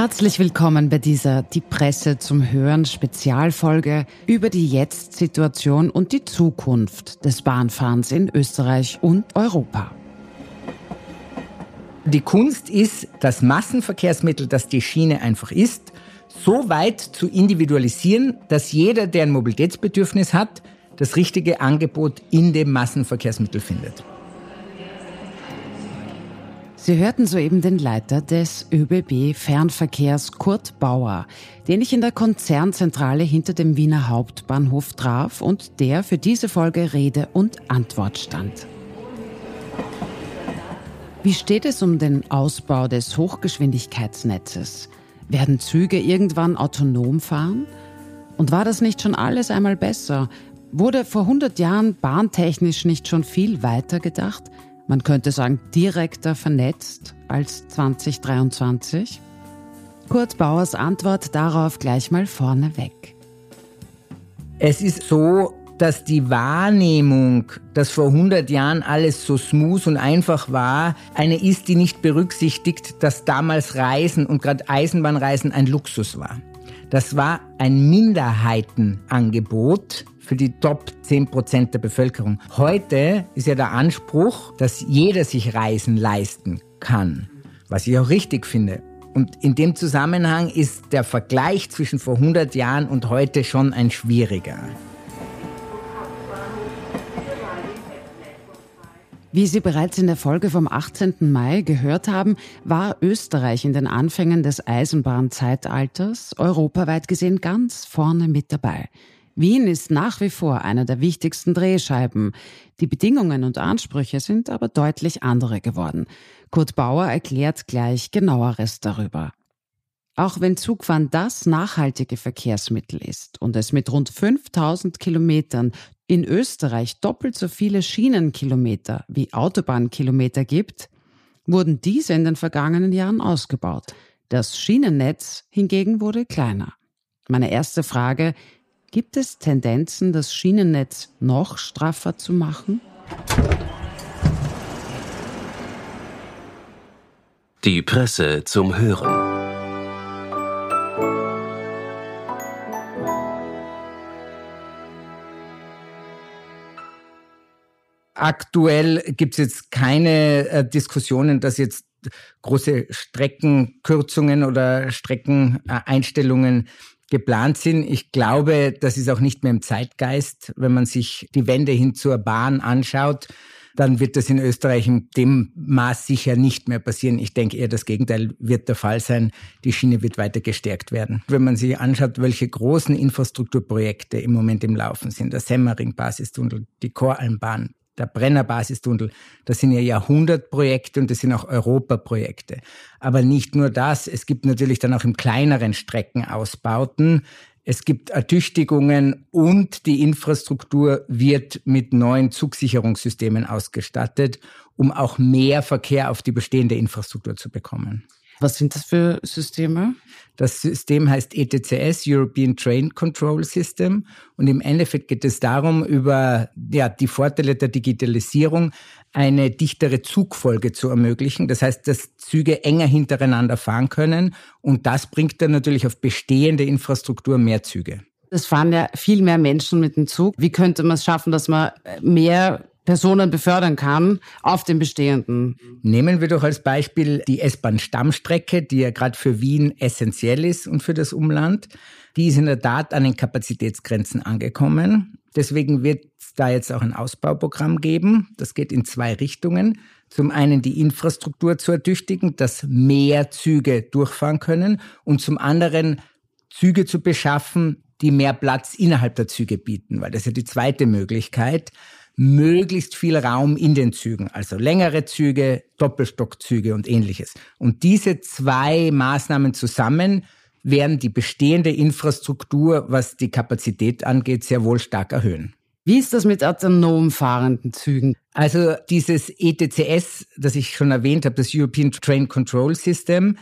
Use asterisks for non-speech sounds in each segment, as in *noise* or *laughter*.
Herzlich willkommen bei dieser Die Presse zum Hören Spezialfolge über die Jetzt-Situation und die Zukunft des Bahnfahrens in Österreich und Europa. Die Kunst ist, das Massenverkehrsmittel, das die Schiene einfach ist, so weit zu individualisieren, dass jeder, der ein Mobilitätsbedürfnis hat, das richtige Angebot in dem Massenverkehrsmittel findet. Sie hörten soeben den Leiter des ÖBB Fernverkehrs Kurt Bauer, den ich in der Konzernzentrale hinter dem Wiener Hauptbahnhof traf und der für diese Folge Rede und Antwort stand. Wie steht es um den Ausbau des Hochgeschwindigkeitsnetzes? Werden Züge irgendwann autonom fahren? Und war das nicht schon alles einmal besser? Wurde vor 100 Jahren bahntechnisch nicht schon viel weiter gedacht? Man könnte sagen, direkter vernetzt als 2023? Kurt Bauers Antwort darauf gleich mal vorneweg. Es ist so, dass die Wahrnehmung, dass vor 100 Jahren alles so smooth und einfach war, eine ist, die nicht berücksichtigt, dass damals Reisen und gerade Eisenbahnreisen ein Luxus war. Das war ein Minderheitenangebot für die Top 10 Prozent der Bevölkerung. Heute ist ja der Anspruch, dass jeder sich Reisen leisten kann, was ich auch richtig finde. Und in dem Zusammenhang ist der Vergleich zwischen vor 100 Jahren und heute schon ein schwieriger. Wie Sie bereits in der Folge vom 18. Mai gehört haben, war Österreich in den Anfängen des Eisenbahnzeitalters europaweit gesehen ganz vorne mit dabei. Wien ist nach wie vor einer der wichtigsten Drehscheiben. Die Bedingungen und Ansprüche sind aber deutlich andere geworden. Kurt Bauer erklärt gleich genaueres darüber. Auch wenn Zugfahren das nachhaltige Verkehrsmittel ist und es mit rund 5000 Kilometern in Österreich doppelt so viele Schienenkilometer wie Autobahnkilometer gibt, wurden diese in den vergangenen Jahren ausgebaut. Das Schienennetz hingegen wurde kleiner. Meine erste Frage, Gibt es Tendenzen, das Schienennetz noch straffer zu machen? Die Presse zum Hören. Aktuell gibt es jetzt keine äh, Diskussionen, dass jetzt große Streckenkürzungen oder Streckeneinstellungen geplant sind. Ich glaube, das ist auch nicht mehr im Zeitgeist. Wenn man sich die Wende hin zur Bahn anschaut, dann wird das in Österreich in dem Maß sicher nicht mehr passieren. Ich denke eher, das Gegenteil wird der Fall sein. Die Schiene wird weiter gestärkt werden. Wenn man sich anschaut, welche großen Infrastrukturprojekte im Moment im Laufen sind, der Semmering-Basistunnel, die Choralmbahn, der Brennerbasistunnel, das sind ja Jahrhundertprojekte und das sind auch Europaprojekte. Aber nicht nur das, es gibt natürlich dann auch im kleineren Streckenausbauten. Es gibt Ertüchtigungen und die Infrastruktur wird mit neuen Zugsicherungssystemen ausgestattet, um auch mehr Verkehr auf die bestehende Infrastruktur zu bekommen. Was sind das für Systeme? Das System heißt ETCS, European Train Control System. Und im Endeffekt geht es darum, über ja, die Vorteile der Digitalisierung eine dichtere Zugfolge zu ermöglichen. Das heißt, dass Züge enger hintereinander fahren können. Und das bringt dann natürlich auf bestehende Infrastruktur mehr Züge. Es fahren ja viel mehr Menschen mit dem Zug. Wie könnte man es schaffen, dass man mehr Personen befördern kann auf dem bestehenden. Nehmen wir doch als Beispiel die S-Bahn-Stammstrecke, die ja gerade für Wien essentiell ist und für das Umland. Die ist in der Tat an den Kapazitätsgrenzen angekommen. Deswegen wird es da jetzt auch ein Ausbauprogramm geben. Das geht in zwei Richtungen. Zum einen die Infrastruktur zu ertüchtigen, dass mehr Züge durchfahren können und zum anderen Züge zu beschaffen, die mehr Platz innerhalb der Züge bieten, weil das ist ja die zweite Möglichkeit möglichst viel Raum in den Zügen, also längere Züge, Doppelstockzüge und ähnliches. Und diese zwei Maßnahmen zusammen werden die bestehende Infrastruktur, was die Kapazität angeht, sehr wohl stark erhöhen. Wie ist das mit autonom fahrenden Zügen? Also dieses ETCS, das ich schon erwähnt habe, das European Train Control System,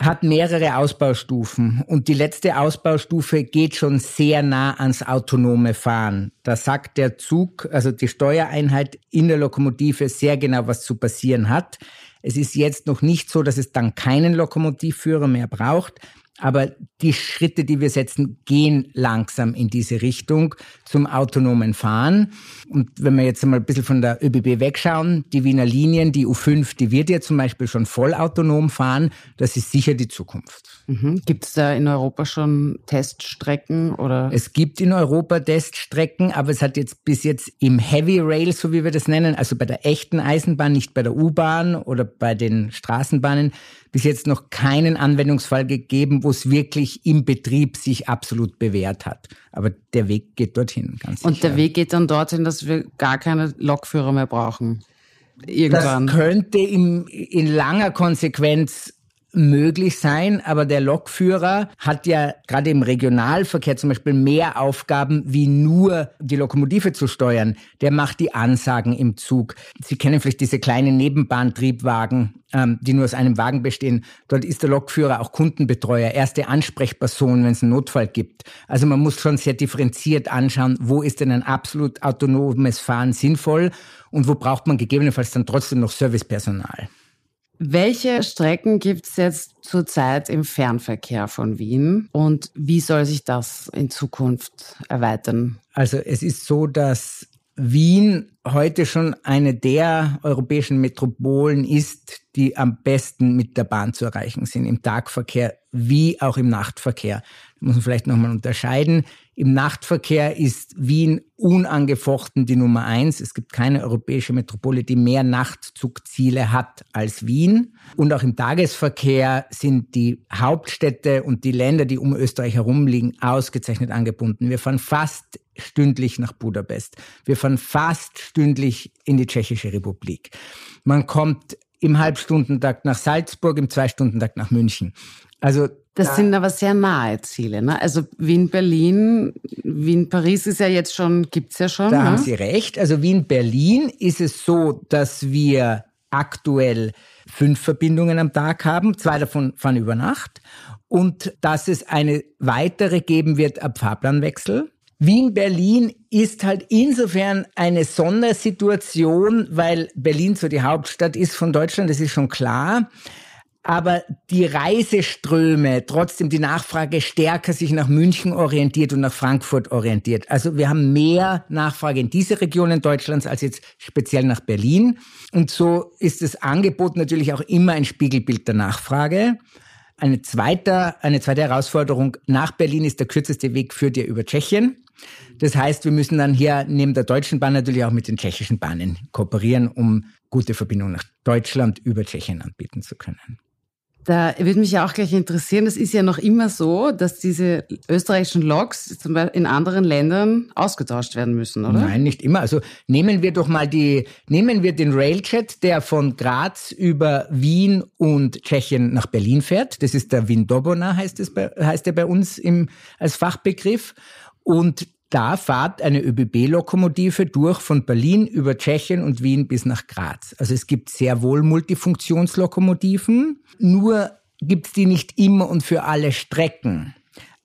hat mehrere Ausbaustufen und die letzte Ausbaustufe geht schon sehr nah ans autonome Fahren. Da sagt der Zug, also die Steuereinheit in der Lokomotive sehr genau, was zu passieren hat. Es ist jetzt noch nicht so, dass es dann keinen Lokomotivführer mehr braucht. Aber die Schritte, die wir setzen, gehen langsam in diese Richtung zum autonomen Fahren. Und wenn wir jetzt einmal ein bisschen von der ÖBB wegschauen, die Wiener Linien, die U5, die wird ja zum Beispiel schon vollautonom fahren. Das ist sicher die Zukunft. Mhm. Gibt es da in Europa schon Teststrecken oder? Es gibt in Europa Teststrecken, aber es hat jetzt bis jetzt im Heavy Rail, so wie wir das nennen, also bei der echten Eisenbahn, nicht bei der U-Bahn oder bei den Straßenbahnen, bis jetzt noch keinen Anwendungsfall gegeben, wo es wirklich im Betrieb sich absolut bewährt hat. Aber der Weg geht dorthin, ganz sicher. Und der Weg geht dann dorthin, dass wir gar keine Lokführer mehr brauchen. Irgendwann. Das könnte im, in langer Konsequenz möglich sein, aber der Lokführer hat ja gerade im Regionalverkehr zum Beispiel mehr Aufgaben, wie nur die Lokomotive zu steuern. Der macht die Ansagen im Zug. Sie kennen vielleicht diese kleinen Nebenbahntriebwagen, ähm, die nur aus einem Wagen bestehen. Dort ist der Lokführer auch Kundenbetreuer, erste Ansprechperson, wenn es einen Notfall gibt. Also man muss schon sehr differenziert anschauen, wo ist denn ein absolut autonomes Fahren sinnvoll und wo braucht man gegebenenfalls dann trotzdem noch Servicepersonal. Welche Strecken gibt es jetzt zurzeit im Fernverkehr von Wien und wie soll sich das in Zukunft erweitern? Also es ist so, dass Wien heute schon eine der europäischen Metropolen ist, die am besten mit der Bahn zu erreichen sind, im Tagverkehr wie auch im Nachtverkehr. Da muss man vielleicht nochmal unterscheiden. Im Nachtverkehr ist Wien unangefochten die Nummer eins. Es gibt keine europäische Metropole, die mehr Nachtzugziele hat als Wien. Und auch im Tagesverkehr sind die Hauptstädte und die Länder, die um Österreich herum liegen, ausgezeichnet angebunden. Wir fahren fast stündlich nach Budapest. Wir fahren fast stündlich in die Tschechische Republik. Man kommt im Halbstundentakt nach Salzburg, im Zweistundentakt nach München. Also das sind aber sehr nahe Ziele. Ne? Also Wien-Berlin, Wien-Paris ist ja jetzt schon, gibt's ja schon. Da ne? haben Sie recht. Also Wien-Berlin ist es so, dass wir aktuell fünf Verbindungen am Tag haben. Zwei davon fahren über Nacht. Und dass es eine weitere geben wird ab Fahrplanwechsel. Wien-Berlin ist halt insofern eine Sondersituation, weil Berlin so die Hauptstadt ist von Deutschland, das ist schon klar. Aber die Reiseströme, trotzdem die Nachfrage stärker sich nach München orientiert und nach Frankfurt orientiert. Also wir haben mehr Nachfrage in diese Regionen Deutschlands als jetzt speziell nach Berlin. Und so ist das Angebot natürlich auch immer ein Spiegelbild der Nachfrage. Eine zweite, eine zweite Herausforderung nach Berlin ist der kürzeste Weg führt ja über Tschechien. Das heißt, wir müssen dann hier neben der deutschen Bahn natürlich auch mit den tschechischen Bahnen kooperieren, um gute Verbindungen nach Deutschland über Tschechien anbieten zu können. Da würde mich ja auch gleich interessieren, es ist ja noch immer so, dass diese österreichischen Loks zum Beispiel in anderen Ländern ausgetauscht werden müssen, oder? Nein, nicht immer. Also nehmen wir doch mal die, nehmen wir den Railjet, der von Graz über Wien und Tschechien nach Berlin fährt. Das ist der Wien-Dobona, heißt, es bei, heißt er bei uns im, als Fachbegriff. Und da fahrt eine ÖBB-Lokomotive durch von Berlin über Tschechien und Wien bis nach Graz. Also es gibt sehr wohl Multifunktionslokomotiven, nur gibt es die nicht immer und für alle Strecken.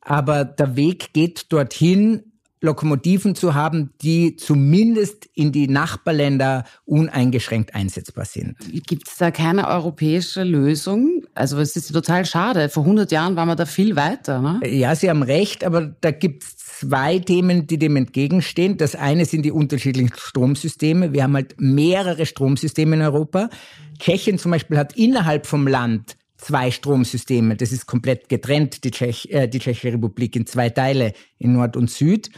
Aber der Weg geht dorthin, Lokomotiven zu haben, die zumindest in die Nachbarländer uneingeschränkt einsetzbar sind. Gibt es da keine europäische Lösung? Also es ist total schade. Vor 100 Jahren waren wir da viel weiter. Ne? Ja, Sie haben recht, aber da gibt es zwei Themen, die dem entgegenstehen. Das eine sind die unterschiedlichen Stromsysteme. Wir haben halt mehrere Stromsysteme in Europa. Tschechien zum Beispiel hat innerhalb vom Land zwei Stromsysteme. Das ist komplett getrennt, die, Tschech, äh, die Tschechische Republik in zwei Teile, in Nord und Süd.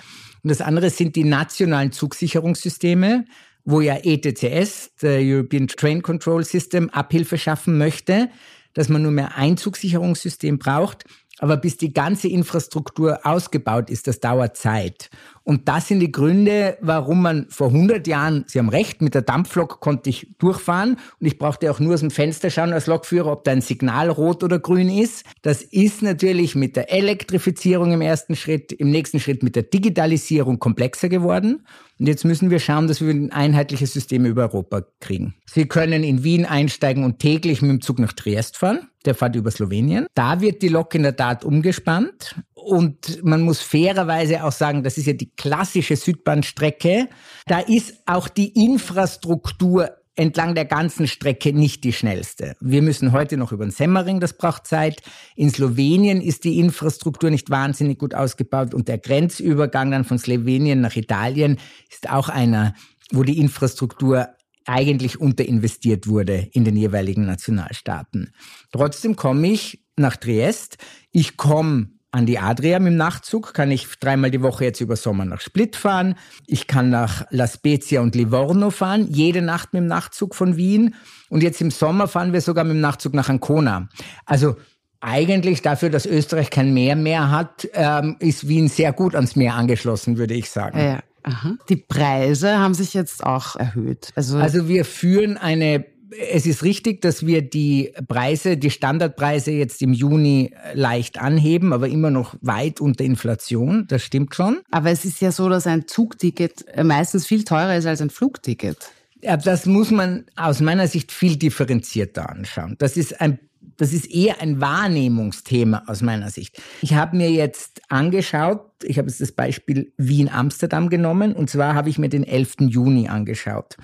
Und das andere sind die nationalen Zugsicherungssysteme, wo ja ETCS, der European Train Control System, Abhilfe schaffen möchte, dass man nur mehr ein Zugsicherungssystem braucht. Aber bis die ganze Infrastruktur ausgebaut ist, das dauert Zeit. Und das sind die Gründe, warum man vor 100 Jahren, Sie haben recht, mit der Dampflok konnte ich durchfahren und ich brauchte auch nur aus dem Fenster schauen als Lokführer, ob da ein Signal rot oder grün ist. Das ist natürlich mit der Elektrifizierung im ersten Schritt, im nächsten Schritt mit der Digitalisierung komplexer geworden. Und jetzt müssen wir schauen, dass wir ein einheitliches System über Europa kriegen. Sie können in Wien einsteigen und täglich mit dem Zug nach Triest fahren. Der fährt über Slowenien. Da wird die Lok in der Tat umgespannt. Und man muss fairerweise auch sagen, das ist ja die klassische Südbahnstrecke. Da ist auch die Infrastruktur entlang der ganzen Strecke nicht die schnellste. Wir müssen heute noch über den Semmering, das braucht Zeit. In Slowenien ist die Infrastruktur nicht wahnsinnig gut ausgebaut und der Grenzübergang dann von Slowenien nach Italien ist auch einer, wo die Infrastruktur eigentlich unterinvestiert wurde in den jeweiligen Nationalstaaten. Trotzdem komme ich nach Triest. Ich komme an die Adria mit dem Nachtzug, kann ich dreimal die Woche jetzt über Sommer nach Split fahren. Ich kann nach La Spezia und Livorno fahren, jede Nacht mit dem Nachtzug von Wien. Und jetzt im Sommer fahren wir sogar mit dem Nachtzug nach Ancona. Also eigentlich dafür, dass Österreich kein Meer mehr hat, ähm, ist Wien sehr gut ans Meer angeschlossen, würde ich sagen. Ja, aha. Die Preise haben sich jetzt auch erhöht. Also, also wir führen eine es ist richtig, dass wir die Preise, die Standardpreise jetzt im Juni leicht anheben, aber immer noch weit unter Inflation. Das stimmt schon. Aber es ist ja so, dass ein Zugticket meistens viel teurer ist als ein Flugticket. Ja, das muss man aus meiner Sicht viel differenzierter anschauen. Das ist ein das ist eher ein Wahrnehmungsthema aus meiner Sicht. Ich habe mir jetzt angeschaut, ich habe jetzt das Beispiel Wien-Amsterdam genommen, und zwar habe ich mir den 11. Juni angeschaut.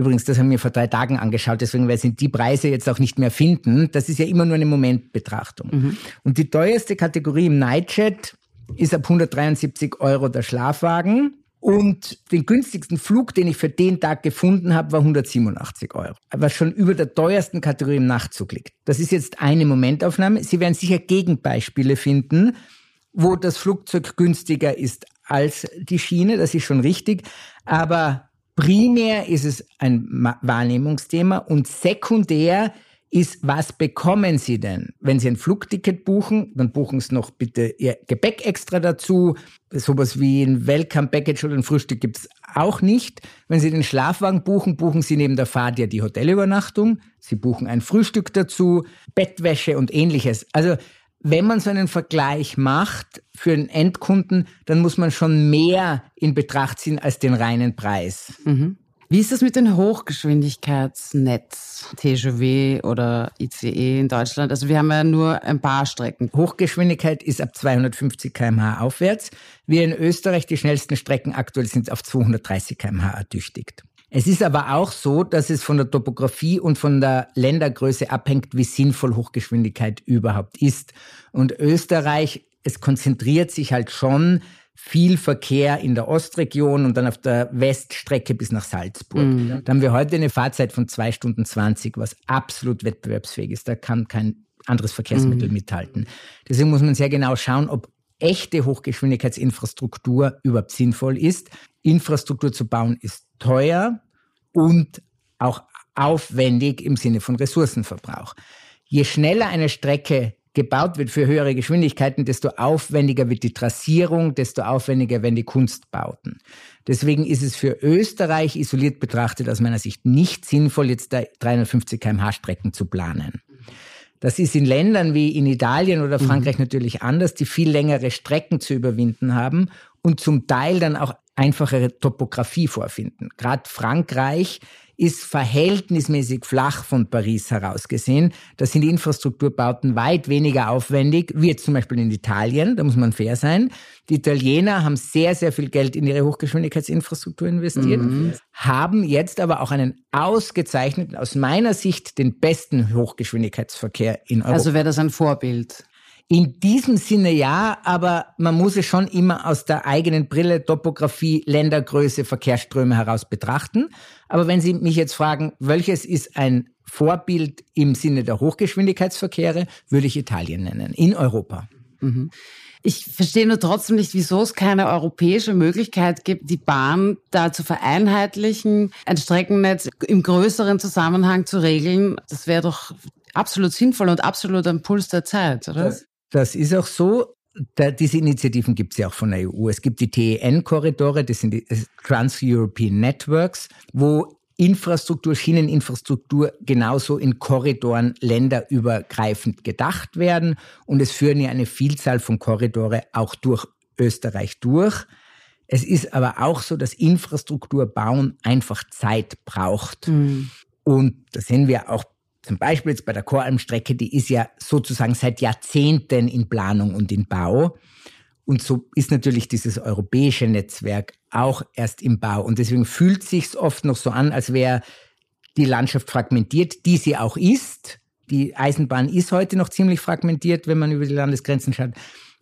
Übrigens, das haben wir vor drei Tagen angeschaut, deswegen weil sie die Preise jetzt auch nicht mehr finden. Das ist ja immer nur eine Momentbetrachtung. Mhm. Und die teuerste Kategorie im Nightjet ist ab 173 Euro der Schlafwagen. Und den günstigsten Flug, den ich für den Tag gefunden habe, war 187 Euro. Was schon über der teuersten Kategorie im Nachtzug liegt. Das ist jetzt eine Momentaufnahme. Sie werden sicher Gegenbeispiele finden, wo das Flugzeug günstiger ist als die Schiene. Das ist schon richtig. Aber Primär ist es ein Wahrnehmungsthema und sekundär ist, was bekommen Sie denn? Wenn Sie ein Flugticket buchen, dann buchen Sie noch bitte Ihr Gepäck extra dazu. Sowas wie ein Welcome Package oder ein Frühstück gibt es auch nicht. Wenn Sie den Schlafwagen buchen, buchen Sie neben der Fahrt ja die Hotelübernachtung. Sie buchen ein Frühstück dazu, Bettwäsche und ähnliches. Also wenn man so einen Vergleich macht für einen Endkunden, dann muss man schon mehr in Betracht ziehen als den reinen Preis. Mhm. Wie ist das mit dem Hochgeschwindigkeitsnetz, TGW oder ICE in Deutschland? Also wir haben ja nur ein paar Strecken. Hochgeschwindigkeit ist ab 250 kmh aufwärts. Wir in Österreich, die schnellsten Strecken aktuell sind auf 230 kmh ertüchtigt. Es ist aber auch so, dass es von der Topografie und von der Ländergröße abhängt, wie sinnvoll Hochgeschwindigkeit überhaupt ist. Und Österreich, es konzentriert sich halt schon viel Verkehr in der Ostregion und dann auf der Weststrecke bis nach Salzburg. Mhm. Da haben wir heute eine Fahrzeit von zwei Stunden zwanzig, was absolut wettbewerbsfähig ist. Da kann kein anderes Verkehrsmittel mhm. mithalten. Deswegen muss man sehr genau schauen, ob echte Hochgeschwindigkeitsinfrastruktur überhaupt sinnvoll ist. Infrastruktur zu bauen ist teuer und auch aufwendig im Sinne von Ressourcenverbrauch. Je schneller eine Strecke gebaut wird für höhere Geschwindigkeiten, desto aufwendiger wird die Trassierung, desto aufwendiger werden die Kunstbauten. Deswegen ist es für Österreich isoliert betrachtet aus meiner Sicht nicht sinnvoll, jetzt 350 kmh Strecken zu planen. Das ist in Ländern wie in Italien oder Frankreich mhm. natürlich anders, die viel längere Strecken zu überwinden haben und zum Teil dann auch einfachere Topografie vorfinden. Gerade Frankreich ist verhältnismäßig flach von Paris heraus gesehen. Da sind die Infrastrukturbauten weit weniger aufwendig, wie jetzt zum Beispiel in Italien, da muss man fair sein. Die Italiener haben sehr, sehr viel Geld in ihre Hochgeschwindigkeitsinfrastruktur investiert, mhm. haben jetzt aber auch einen ausgezeichneten, aus meiner Sicht den besten Hochgeschwindigkeitsverkehr in Europa. Also wäre das ein Vorbild? In diesem Sinne ja, aber man muss es schon immer aus der eigenen Brille, Topografie, Ländergröße, Verkehrsströme heraus betrachten. Aber wenn Sie mich jetzt fragen, welches ist ein Vorbild im Sinne der Hochgeschwindigkeitsverkehre, würde ich Italien nennen, in Europa. Mhm. Ich verstehe nur trotzdem nicht, wieso es keine europäische Möglichkeit gibt, die Bahn da zu vereinheitlichen, ein Streckennetz im größeren Zusammenhang zu regeln. Das wäre doch absolut sinnvoll und absolut am Puls der Zeit, oder? Das, das ist auch so. Da, diese Initiativen gibt es ja auch von der EU. Es gibt die TEN-Korridore, das sind die Trans-European Networks, wo Infrastruktur, Schieneninfrastruktur genauso in Korridoren länderübergreifend gedacht werden. Und es führen ja eine Vielzahl von Korridore auch durch Österreich durch. Es ist aber auch so, dass Infrastruktur bauen einfach Zeit braucht. Mhm. Und da sehen wir auch zum Beispiel jetzt bei der Choralmstrecke, die ist ja sozusagen seit Jahrzehnten in Planung und in Bau. Und so ist natürlich dieses europäische Netzwerk auch erst im Bau. Und deswegen fühlt sich oft noch so an, als wäre die Landschaft fragmentiert, die sie auch ist. Die Eisenbahn ist heute noch ziemlich fragmentiert, wenn man über die Landesgrenzen schaut.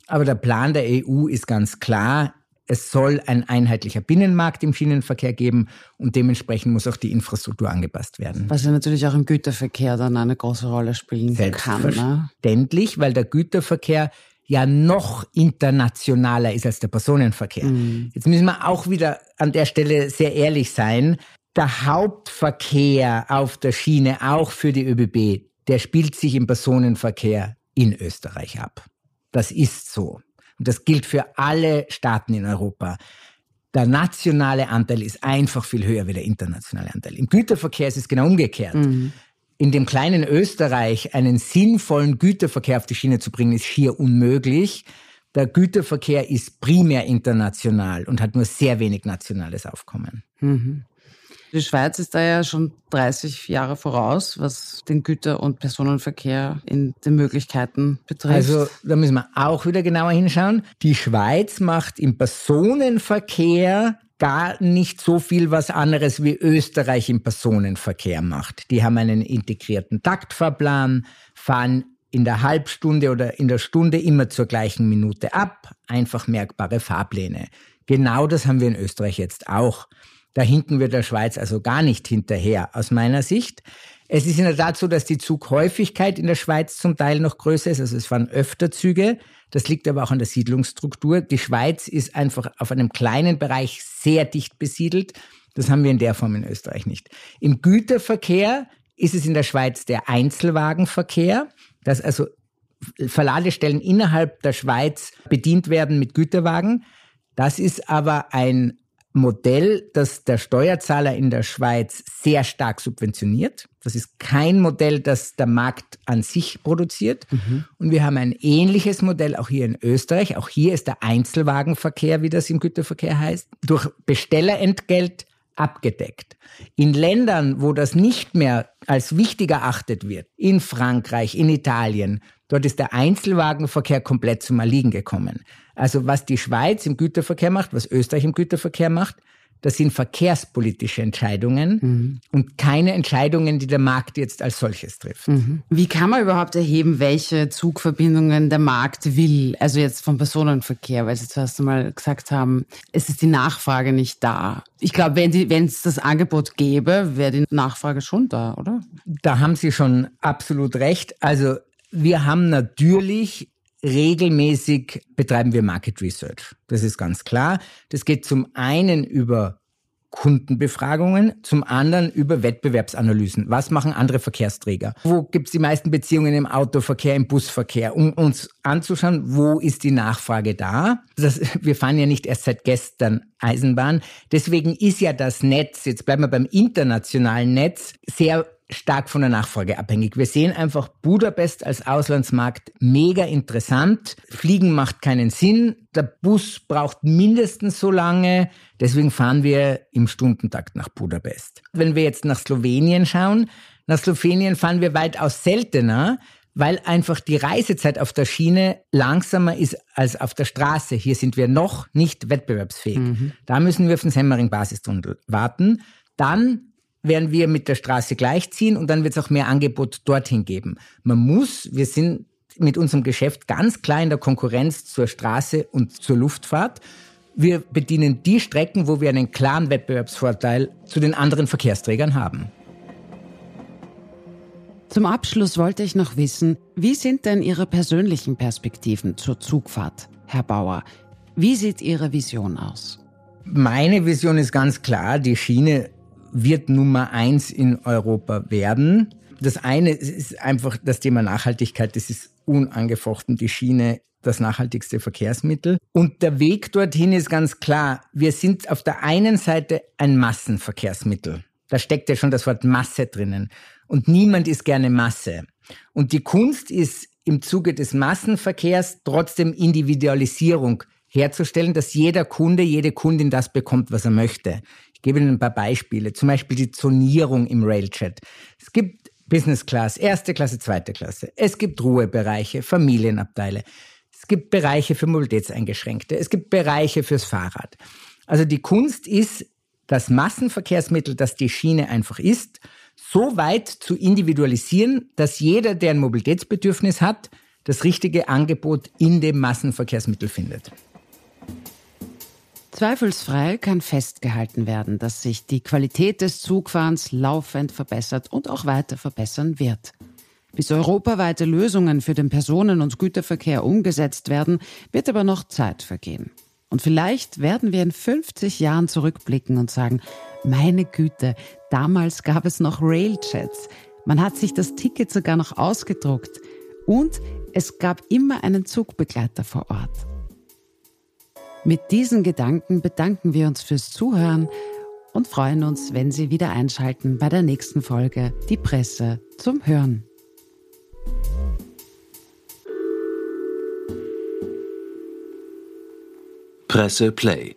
Aber der Plan der EU ist ganz klar. Es soll ein einheitlicher Binnenmarkt im Schienenverkehr geben und dementsprechend muss auch die Infrastruktur angepasst werden. Was ja natürlich auch im Güterverkehr dann eine große Rolle spielen kann. Ne? Selbstverständlich, ne? weil der Güterverkehr ja noch internationaler ist als der Personenverkehr. Mhm. Jetzt müssen wir auch wieder an der Stelle sehr ehrlich sein. Der Hauptverkehr auf der Schiene, auch für die ÖBB, der spielt sich im Personenverkehr in Österreich ab. Das ist so. Und das gilt für alle Staaten in Europa. Der nationale Anteil ist einfach viel höher wie der internationale Anteil. Im Güterverkehr ist es genau umgekehrt. Mhm. In dem kleinen Österreich einen sinnvollen Güterverkehr auf die Schiene zu bringen, ist schier unmöglich. Der Güterverkehr ist primär international und hat nur sehr wenig nationales Aufkommen. Mhm. Die Schweiz ist da ja schon 30 Jahre voraus, was den Güter- und Personenverkehr in den Möglichkeiten betrifft. Also da müssen wir auch wieder genauer hinschauen. Die Schweiz macht im Personenverkehr gar nicht so viel was anderes wie Österreich im Personenverkehr macht. Die haben einen integrierten Taktfahrplan, fahren in der Halbstunde oder in der Stunde immer zur gleichen Minute ab, einfach merkbare Fahrpläne. Genau das haben wir in Österreich jetzt auch. Da hinken wir der Schweiz also gar nicht hinterher, aus meiner Sicht. Es ist in der Tat so, dass die Zughäufigkeit in der Schweiz zum Teil noch größer ist. Also es waren öfter Züge. Das liegt aber auch an der Siedlungsstruktur. Die Schweiz ist einfach auf einem kleinen Bereich sehr dicht besiedelt. Das haben wir in der Form in Österreich nicht. Im Güterverkehr ist es in der Schweiz der Einzelwagenverkehr, dass also Verladestellen innerhalb der Schweiz bedient werden mit Güterwagen. Das ist aber ein Modell, das der Steuerzahler in der Schweiz sehr stark subventioniert. Das ist kein Modell, das der Markt an sich produziert. Mhm. Und wir haben ein ähnliches Modell auch hier in Österreich. Auch hier ist der Einzelwagenverkehr, wie das im Güterverkehr heißt, durch Bestellerentgelt abgedeckt. In Ländern, wo das nicht mehr als wichtig erachtet wird, in Frankreich, in Italien, dort ist der Einzelwagenverkehr komplett zum Erliegen gekommen. Also was die Schweiz im Güterverkehr macht, was Österreich im Güterverkehr macht, das sind verkehrspolitische Entscheidungen mhm. und keine Entscheidungen, die der Markt jetzt als solches trifft. Mhm. Wie kann man überhaupt erheben, welche Zugverbindungen der Markt will? Also jetzt vom Personenverkehr, weil Sie zuerst einmal gesagt haben, es ist die Nachfrage nicht da. Ich glaube, wenn es das Angebot gäbe, wäre die Nachfrage schon da, oder? Da haben Sie schon absolut recht. Also wir haben natürlich regelmäßig betreiben wir Market Research. Das ist ganz klar. Das geht zum einen über Kundenbefragungen, zum anderen über Wettbewerbsanalysen. Was machen andere Verkehrsträger? Wo gibt es die meisten Beziehungen im Autoverkehr, im Busverkehr? Um uns anzuschauen, wo ist die Nachfrage da? Das, *laughs* wir fahren ja nicht erst seit gestern Eisenbahn. Deswegen ist ja das Netz, jetzt bleiben wir beim internationalen Netz, sehr stark von der Nachfrage abhängig. Wir sehen einfach Budapest als Auslandsmarkt mega interessant. Fliegen macht keinen Sinn. Der Bus braucht mindestens so lange. Deswegen fahren wir im Stundentakt nach Budapest. Wenn wir jetzt nach Slowenien schauen, nach Slowenien fahren wir weitaus seltener, weil einfach die Reisezeit auf der Schiene langsamer ist als auf der Straße. Hier sind wir noch nicht wettbewerbsfähig. Mhm. Da müssen wir auf den Semmering-Basistunnel warten. Dann werden wir mit der Straße gleichziehen und dann wird es auch mehr Angebot dorthin geben. Man muss, wir sind mit unserem Geschäft ganz klar in der Konkurrenz zur Straße und zur Luftfahrt. Wir bedienen die Strecken, wo wir einen klaren Wettbewerbsvorteil zu den anderen Verkehrsträgern haben. Zum Abschluss wollte ich noch wissen, wie sind denn Ihre persönlichen Perspektiven zur Zugfahrt, Herr Bauer? Wie sieht Ihre Vision aus? Meine Vision ist ganz klar, die Schiene wird Nummer eins in Europa werden. Das eine ist einfach das Thema Nachhaltigkeit. Das ist unangefochten die Schiene das nachhaltigste Verkehrsmittel. Und der Weg dorthin ist ganz klar. Wir sind auf der einen Seite ein Massenverkehrsmittel. Da steckt ja schon das Wort Masse drinnen. Und niemand ist gerne Masse. Und die Kunst ist im Zuge des Massenverkehrs trotzdem Individualisierung herzustellen, dass jeder Kunde, jede Kundin das bekommt, was er möchte. Ich gebe Ihnen ein paar Beispiele. Zum Beispiel die Zonierung im Railchat. Es gibt Business Class, erste Klasse, zweite Klasse. Es gibt Ruhebereiche, Familienabteile. Es gibt Bereiche für Mobilitätseingeschränkte. Es gibt Bereiche fürs Fahrrad. Also die Kunst ist, das Massenverkehrsmittel, das die Schiene einfach ist, so weit zu individualisieren, dass jeder, der ein Mobilitätsbedürfnis hat, das richtige Angebot in dem Massenverkehrsmittel findet. Zweifelsfrei kann festgehalten werden, dass sich die Qualität des Zugfahrens laufend verbessert und auch weiter verbessern wird. Bis europaweite Lösungen für den Personen- und Güterverkehr umgesetzt werden, wird aber noch Zeit vergehen. Und vielleicht werden wir in 50 Jahren zurückblicken und sagen, meine Güte, damals gab es noch Railjets. Man hat sich das Ticket sogar noch ausgedruckt. Und es gab immer einen Zugbegleiter vor Ort. Mit diesen Gedanken bedanken wir uns fürs Zuhören und freuen uns, wenn Sie wieder einschalten bei der nächsten Folge Die Presse zum Hören. Presse Play.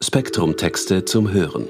Spektrum Texte zum Hören.